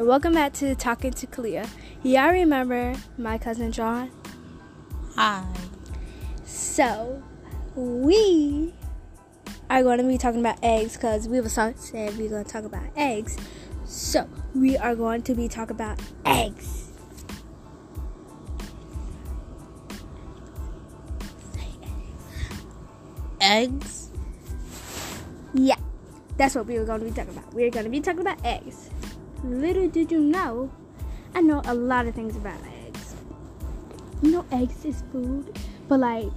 Hi, welcome back to Talking to Kalia. Y'all remember my cousin John? Hi. So, we are going to be talking about eggs because we have a song said we're going to talk about eggs. So, we are going to be talking about eggs. Eggs? Yeah, that's what we were going to be talking about. We're going to be talking about eggs. Little did you know, I know a lot of things about eggs. You know, eggs is food, but like,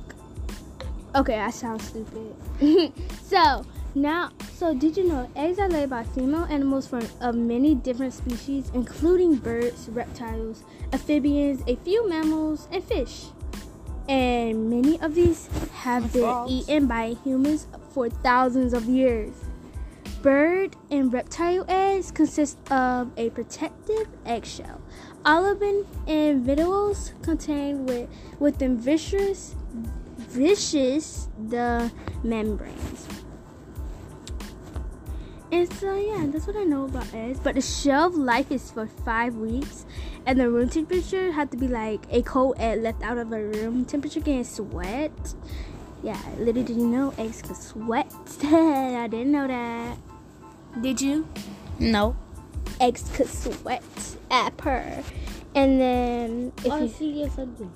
okay, I sound stupid. so now, so did you know eggs are laid by female animals from of many different species, including birds, reptiles, amphibians, a few mammals, and fish. And many of these have been eaten by humans for thousands of years. Bird and reptile eggs consist of a protective eggshell. Olive and vitals contain with, within vicious, vicious the membranes. And so yeah, that's what I know about eggs. But the shelf life is for five weeks, and the room temperature had to be like a cold egg left out of a room temperature can sweat. Yeah, little did you know eggs can sweat. I didn't know that. Did you? No. Eggs could sweat at her. And then if I you see yes I did.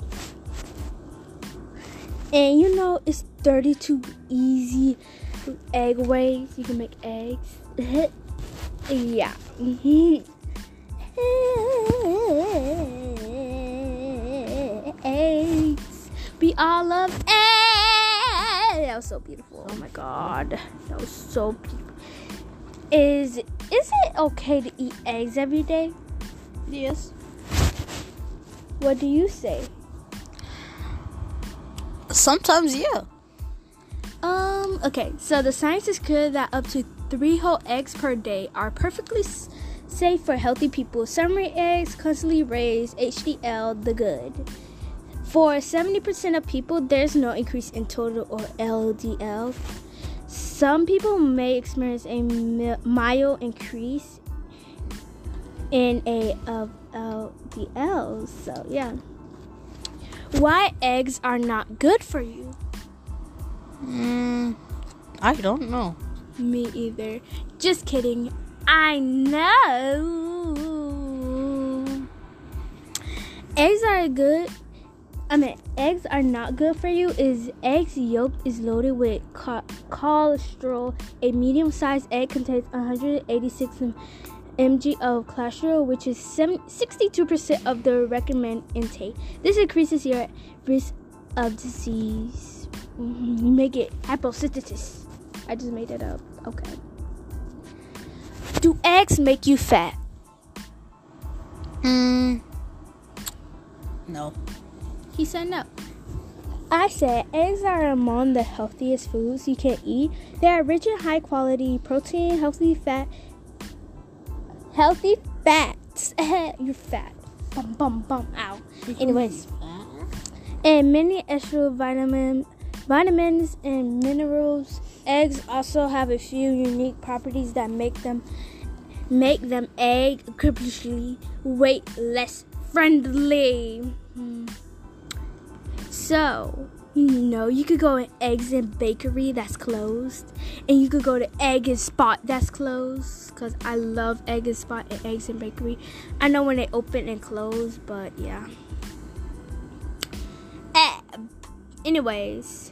and you know it's 32 easy egg ways you can make eggs. yeah. eggs. We all love eggs. That was so beautiful. Oh my god. That was so beautiful. Is is it okay to eat eggs every day? Yes. What do you say? Sometimes yeah. Um, okay, so the science is clear that up to three whole eggs per day are perfectly s- safe for healthy people. Summary eggs constantly raise HDL, the good. For 70% of people, there's no increase in total or LDL. Some people may experience a mild increase in a of LDL. So, yeah. Why eggs are not good for you? Mm, I don't know. Me either. Just kidding. I know. Eggs are good. I mean, eggs are not good for you. Is eggs yolk is loaded with cho- cholesterol. A medium-sized egg contains 186 mg of cholesterol, which is 7, 62% of the recommended intake. This increases your risk of disease. Mhm, You may get hypocystitis. I just made it up. Okay. Do eggs make you fat? Mm, no. He said no. I said eggs are among the healthiest foods you can eat. They are rich in high quality protein, healthy fat, healthy fats. You're fat. Bum bum bum. Ow. Anyways, and many extra vitamin, vitamins and minerals. Eggs also have a few unique properties that make them make them egg weight less friendly. So, you know, you could go to Eggs and Bakery that's closed, and you could go to Egg and Spot that's closed. Cause I love Egg and Spot and Eggs and Bakery. I know when they open and close, but yeah. Eh, anyways,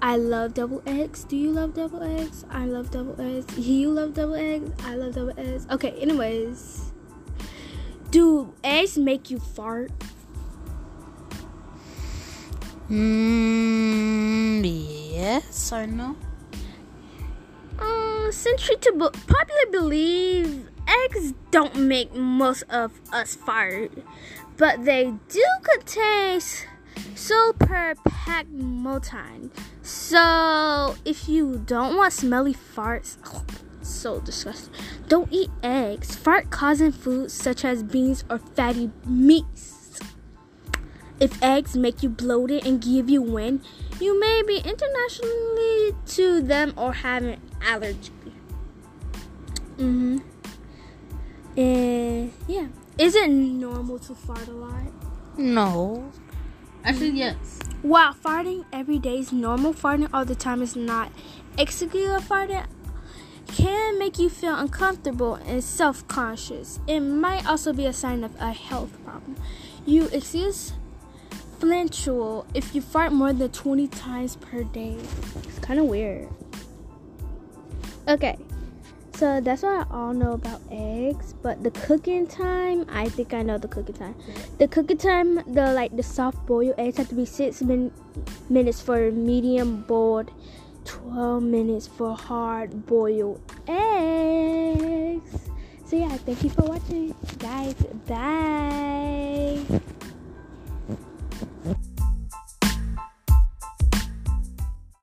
I love double eggs. Do you love double eggs? I love double eggs. You love double eggs? I love double eggs. Okay, anyways. Do eggs make you fart? Mm, yes or no? Uh, century to be- popular believe eggs don't make most of us fart, but they do contain s- sulperpacmotine. So if you don't want smelly farts, so disgusting. Don't eat eggs. Fart causing foods such as beans or fatty meats. If eggs make you bloated and give you wind, you may be internationally to them or have an allergy. Mm-hmm. And yeah, is it normal to fart a lot? No. Actually, yes. While farting every day is normal, farting all the time is not. Executive farting can make you feel uncomfortable and self conscious. It might also be a sign of a health problem. You excuse flintual if you fart more than 20 times per day. It's kind of weird. Okay, so that's what I all know about eggs. But the cooking time, I think I know the cooking time. The cooking time, the like the soft boiled eggs have to be six min- minutes for medium boiled, 12 minutes for hard boiled eggs. So yeah, thank you for watching, guys. Bye.